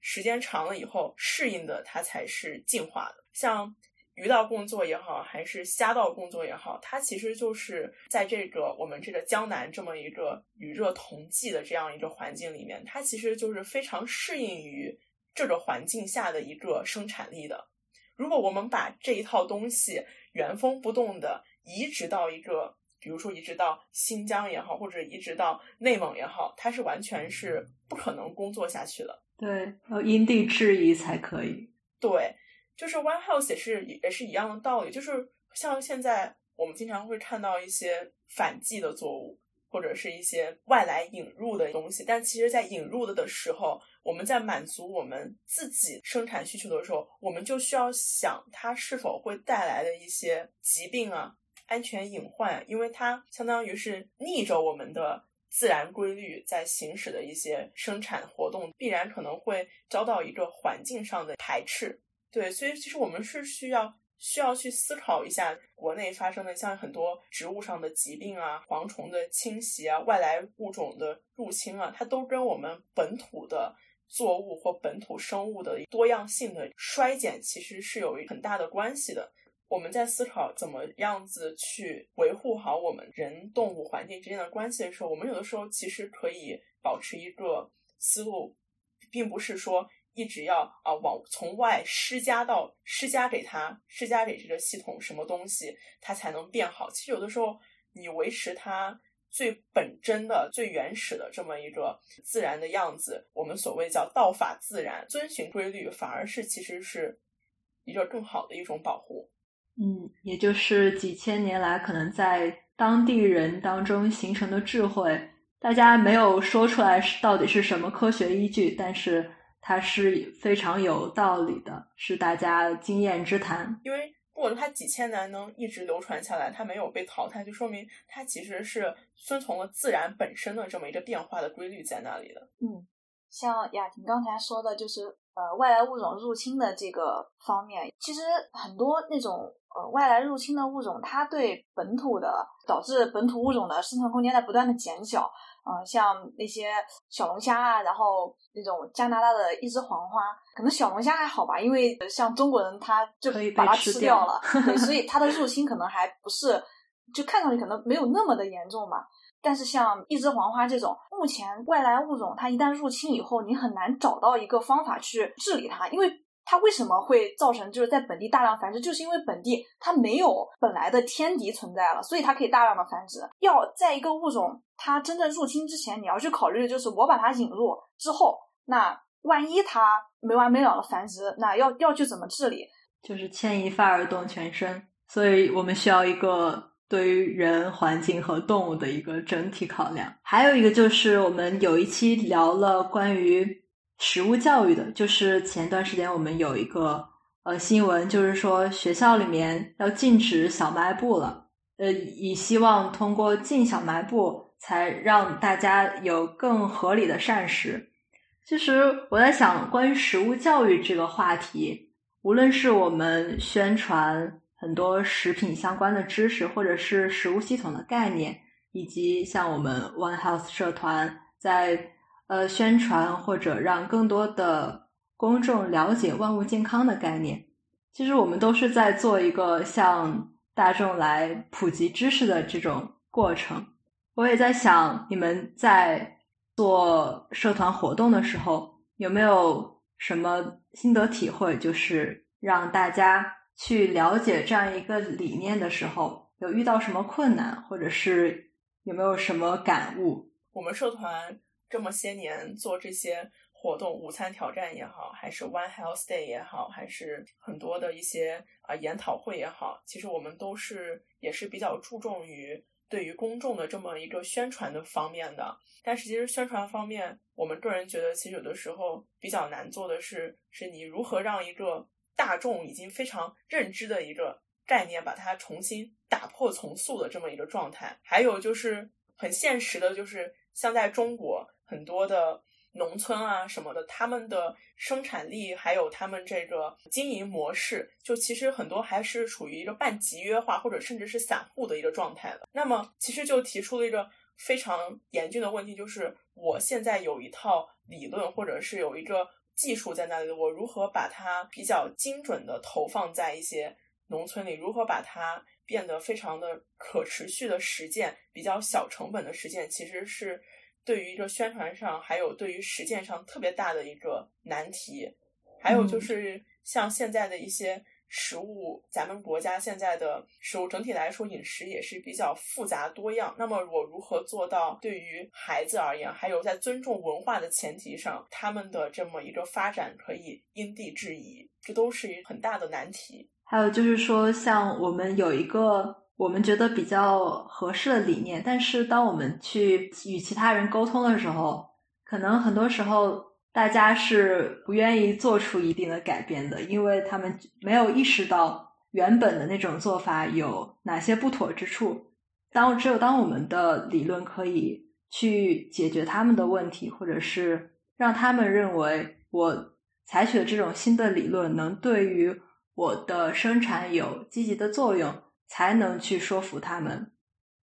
时间长了以后适应的，它才是进化的。像鱼道工作也好，还是虾道工作也好，它其实就是在这个我们这个江南这么一个与热同济的这样一个环境里面，它其实就是非常适应于这个环境下的一个生产力的。如果我们把这一套东西原封不动的移植到一个。比如说移植到新疆也好，或者移植到内蒙也好，它是完全是不可能工作下去的。对，要因地制宜才可以。对，就是 One House 也是也是一样的道理，就是像现在我们经常会看到一些反季的作物，或者是一些外来引入的东西，但其实，在引入的的时候，我们在满足我们自己生产需求的时候，我们就需要想它是否会带来的一些疾病啊。安全隐患，因为它相当于是逆着我们的自然规律在行驶的一些生产活动，必然可能会遭到一个环境上的排斥。对，所以其实我们是需要需要去思考一下，国内发生的像很多植物上的疾病啊、蝗虫的侵袭啊、外来物种的入侵啊，它都跟我们本土的作物或本土生物的多样性的衰减，其实是有很大的关系的。我们在思考怎么样子去维护好我们人、动物、环境之间的关系的时候，我们有的时候其实可以保持一个思路，并不是说一直要啊往从外施加到施加给他施加给这个系统什么东西，它才能变好。其实有的时候你维持它最本真的、最原始的这么一个自然的样子，我们所谓叫道法自然，遵循规律，反而是其实是一个更好的一种保护。嗯，也就是几千年来可能在当地人当中形成的智慧，大家没有说出来是到底是什么科学依据，但是它是非常有道理的，是大家经验之谈。因为如果它几千年能一直流传下来，它没有被淘汰，就说明它其实是遵从了自然本身的这么一个变化的规律在那里的。嗯，像雅婷刚才说的，就是呃外来物种入侵的这个方面，其实很多那种。呃，外来入侵的物种，它对本土的导致本土物种的生存空间在不断的减小。嗯，像那些小龙虾啊，然后那种加拿大的一只黄花，可能小龙虾还好吧，因为像中国人他就把它吃掉了，对，所以 [laughs] 它的入侵可能还不是，就看上去可能没有那么的严重吧。但是像一枝黄花这种，目前外来物种它一旦入侵以后，你很难找到一个方法去治理它，因为。它为什么会造成就是在本地大量繁殖？就是因为本地它没有本来的天敌存在了，所以它可以大量的繁殖。要在一个物种它真正入侵之前，你要去考虑的就是我把它引入之后，那万一它没完没了的繁殖，那要要去怎么治理？就是牵一发而动全身，所以我们需要一个对于人、环境和动物的一个整体考量。还有一个就是我们有一期聊了关于。食物教育的，就是前段时间我们有一个呃新闻，就是说学校里面要禁止小卖部了，呃，以希望通过禁小卖部，才让大家有更合理的膳食。其实我在想，关于食物教育这个话题，无论是我们宣传很多食品相关的知识，或者是食物系统的概念，以及像我们 One Health 社团在。呃，宣传或者让更多的公众了解万物健康的概念，其实我们都是在做一个向大众来普及知识的这种过程。我也在想，你们在做社团活动的时候，有没有什么心得体会？就是让大家去了解这样一个理念的时候，有遇到什么困难，或者是有没有什么感悟？我们社团这么些年做这些活动，午餐挑战也好，还是 One Health Day 也好，还是很多的一些啊研讨会也好，其实我们都是也是比较注重于对于公众的这么一个宣传的方面的。但是其实宣传方面，我们个人觉得，其实有的时候比较难做的是，是你如何让一个大众已经非常认知的一个概念，把它重新打破重塑的这么一个状态。还有就是很现实的，就是像在中国很多的农村啊什么的，他们的生产力还有他们这个经营模式，就其实很多还是处于一个半集约化或者甚至是散户的一个状态的。那么其实就提出了一个非常严峻的问题，就是我现在有一套理论，或者是有一个技术在那里，我如何把它比较精准的投放在一些农村里，如何把它变得非常的可持续的实践，比较小成本的实践，其实是对于一个宣传上，还有对于实践上特别大的一个难题。还有就是像现在的一些食物，咱们国家现在的食物整体来说饮食也是比较复杂多样。那么我如何做到对于孩子而言，还有在尊重文化的前提上，他们的这么一个发展可以因地制宜，这都是一很大的难题。还有就是说，像我们有一个我们觉得比较合适的理念，但是当我们去与其他人沟通的时候，可能很多时候大家是不愿意做出一定的改变的，因为他们没有意识到原本的那种做法有哪些不妥之处。当只有当我们的理论可以去解决他们的问题，或者是让他们认为我采取的这种新的理论能对于我的生产有积极的作用，才能去说服他们。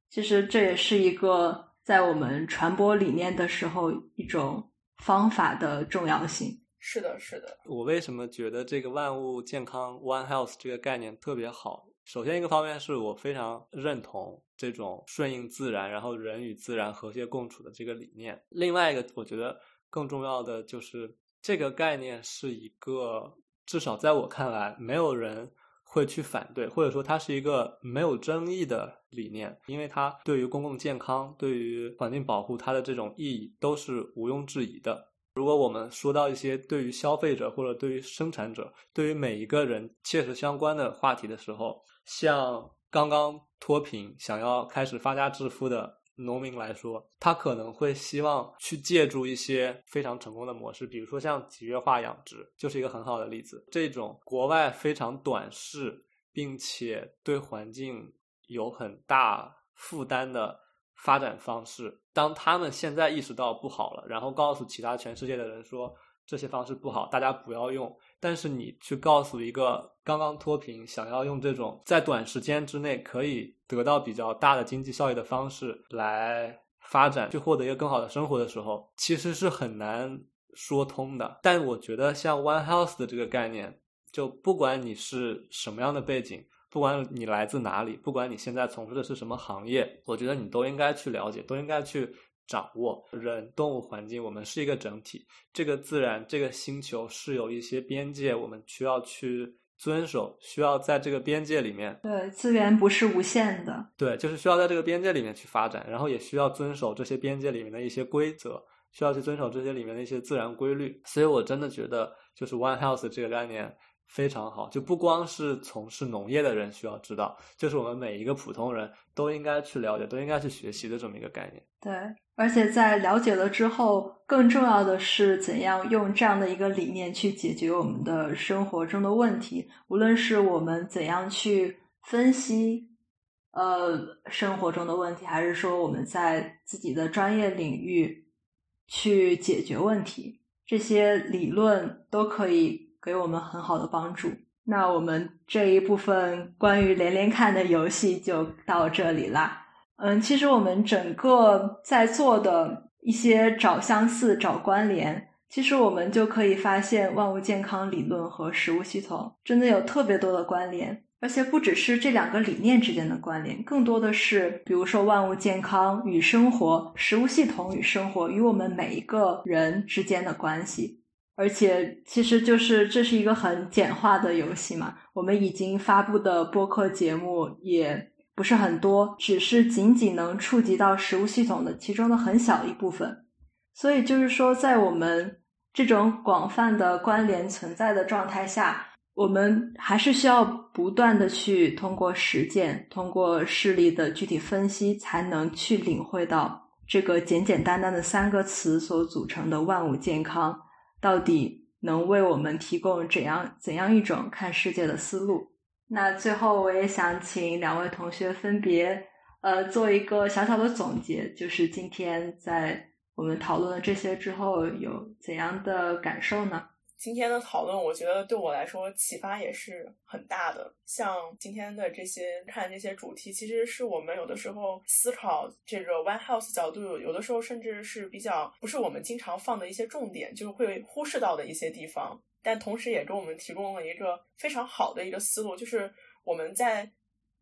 其实这也是一个在我们传播理念的时候一种方法的重要性。是的，是的，我为什么觉得这个万物健康 （One Health） 这个概念特别好？首先，一个方面是我非常认同这种顺应自然，然后人与自然和谐共处的这个理念。另外一个，我觉得更重要的就是这个概念是一个。至少在我看来，没有人会去反对，或者说它是一个没有争议的理念，因为它对于公共健康、对于环境保护，它的这种意义都是毋庸置疑的。如果我们说到一些对于消费者或者对于生产者、对于每一个人切实相关的话题的时候，像刚刚脱贫、想要开始发家致富的。农民来说，他可能会希望去借助一些非常成功的模式，比如说像集约化养殖，就是一个很好的例子。这种国外非常短视，并且对环境有很大负担的发展方式，当他们现在意识到不好了，然后告诉其他全世界的人说这些方式不好，大家不要用。但是你去告诉一个刚刚脱贫、想要用这种在短时间之内可以得到比较大的经济效益的方式来发展，去获得一个更好的生活的时候，其实是很难说通的。但我觉得像 One House 的这个概念，就不管你是什么样的背景，不管你来自哪里，不管你现在从事的是什么行业，我觉得你都应该去了解，都应该去。掌握人、动物、环境，我们是一个整体。这个自然、这个星球是有一些边界，我们需要去遵守，需要在这个边界里面。对，资源不是无限的。对，就是需要在这个边界里面去发展，然后也需要遵守这些边界里面的一些规则，需要去遵守这些里面的一些自然规律。所以我真的觉得，就是 One Health 这个概念非常好，就不光是从事农业的人需要知道，就是我们每一个普通人都应该去了解，都应该去学习的这么一个概念。对。而且在了解了之后，更重要的是怎样用这样的一个理念去解决我们的生活中的问题。无论是我们怎样去分析，呃，生活中的问题，还是说我们在自己的专业领域去解决问题，这些理论都可以给我们很好的帮助。那我们这一部分关于连连看的游戏就到这里啦。嗯，其实我们整个在做的一些找相似、找关联，其实我们就可以发现万物健康理论和食物系统真的有特别多的关联。而且不只是这两个理念之间的关联，更多的是，比如说万物健康与生活、食物系统与生活与我们每一个人之间的关系。而且，其实就是这是一个很简化的游戏嘛。我们已经发布的播客节目也不是很多，只是仅仅能触及到食物系统的其中的很小一部分。所以，就是说，在我们这种广泛的关联存在的状态下。我们还是需要不断的去通过实践，通过事例的具体分析，才能去领会到这个简简单单的三个词所组成的万物健康，到底能为我们提供怎样怎样一种看世界的思路。那最后，我也想请两位同学分别呃做一个小小的总结，就是今天在我们讨论了这些之后，有怎样的感受呢？今天的讨论，我觉得对我来说启发也是很大的。像今天的这些看这些主题，其实是我们有的时候思考这个 One House 角度，有的时候甚至是比较不是我们经常放的一些重点，就是会忽视到的一些地方。但同时也给我们提供了一个非常好的一个思路，就是我们在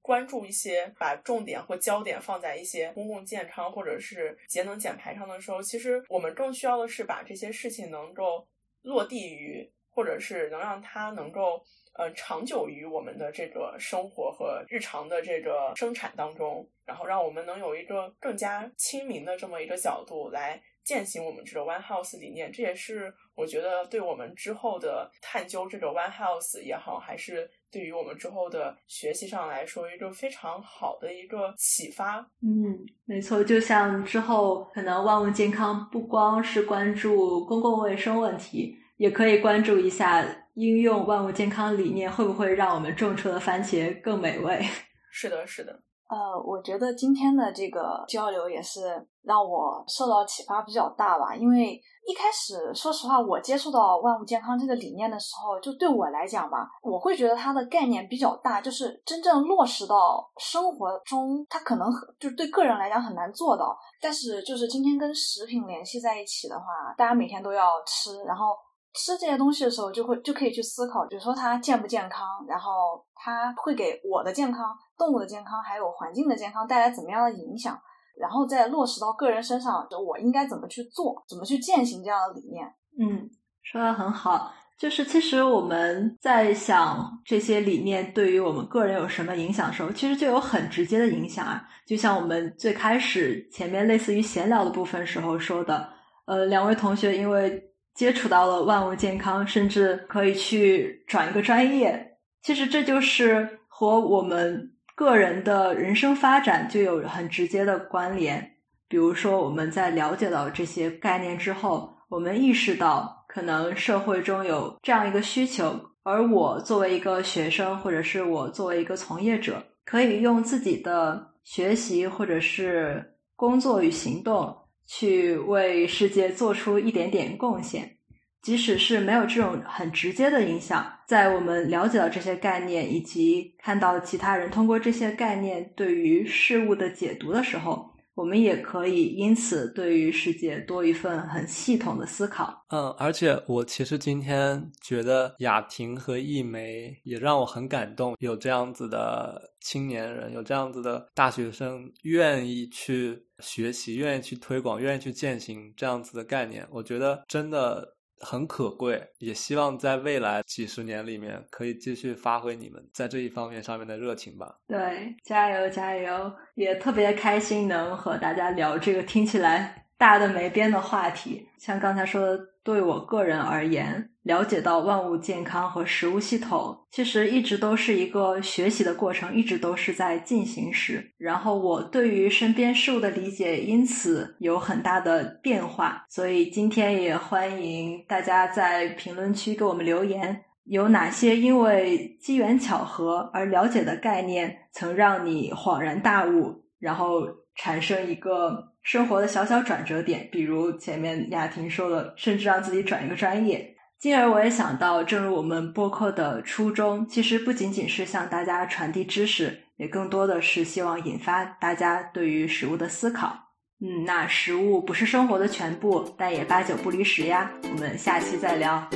关注一些把重点或焦点放在一些公共健康或者是节能减排上的时候，其实我们更需要的是把这些事情能够。落地于，或者是能让它能够呃长久于我们的这个生活和日常的这个生产当中，然后让我们能有一个更加亲民的这么一个角度来践行我们这个 One House 理念。这也是我觉得对我们之后的探究这个 One House 也好，还是对于我们之后的学习上来说，一个非常好的一个启发。嗯，没错，就像之后可能万物健康不光是关注公共卫生问题。也可以关注一下应用万物健康理念会不会让我们种出的番茄更美味？[laughs] 是的，是的。呃，我觉得今天的这个交流也是让我受到启发比较大吧。因为一开始，说实话，我接触到万物健康这个理念的时候，就对我来讲吧，我会觉得它的概念比较大，就是真正落实到生活中，它可能就对个人来讲很难做到。但是，就是今天跟食品联系在一起的话，大家每天都要吃，然后。吃这些东西的时候，就会就可以去思考，比如说它健不健康，然后它会给我的健康、动物的健康，还有环境的健康带来怎么样的影响，然后再落实到个人身上，就我应该怎么去做，怎么去践行这样的理念。嗯，说的很好。就是其实我们在想这些理念对于我们个人有什么影响的时候，其实就有很直接的影响啊。就像我们最开始前面类似于闲聊的部分时候说的，呃，两位同学因为。接触到了万物健康，甚至可以去转一个专业。其实这就是和我们个人的人生发展就有很直接的关联。比如说，我们在了解到这些概念之后，我们意识到可能社会中有这样一个需求，而我作为一个学生，或者是我作为一个从业者，可以用自己的学习或者是工作与行动。去为世界做出一点点贡献，即使是没有这种很直接的影响，在我们了解到这些概念，以及看到其他人通过这些概念对于事物的解读的时候。我们也可以因此对于世界多一份很系统的思考。嗯，而且我其实今天觉得雅婷和易梅也让我很感动，有这样子的青年人，有这样子的大学生愿意去学习，愿意去推广，愿意去践行这样子的概念，我觉得真的。很可贵，也希望在未来几十年里面可以继续发挥你们在这一方面上面的热情吧。对，加油加油！也特别开心能和大家聊这个听起来大的没边的话题，像刚才说的。对我个人而言，了解到万物健康和食物系统，其实一直都是一个学习的过程，一直都是在进行时。然后我对于身边事物的理解因此有很大的变化。所以今天也欢迎大家在评论区给我们留言，有哪些因为机缘巧合而了解的概念，曾让你恍然大悟，然后产生一个。生活的小小转折点，比如前面雅婷说的，甚至让自己转一个专业。进而我也想到，正如我们播客的初衷，其实不仅仅是向大家传递知识，也更多的是希望引发大家对于食物的思考。嗯，那食物不是生活的全部，但也八九不离十呀。我们下期再聊。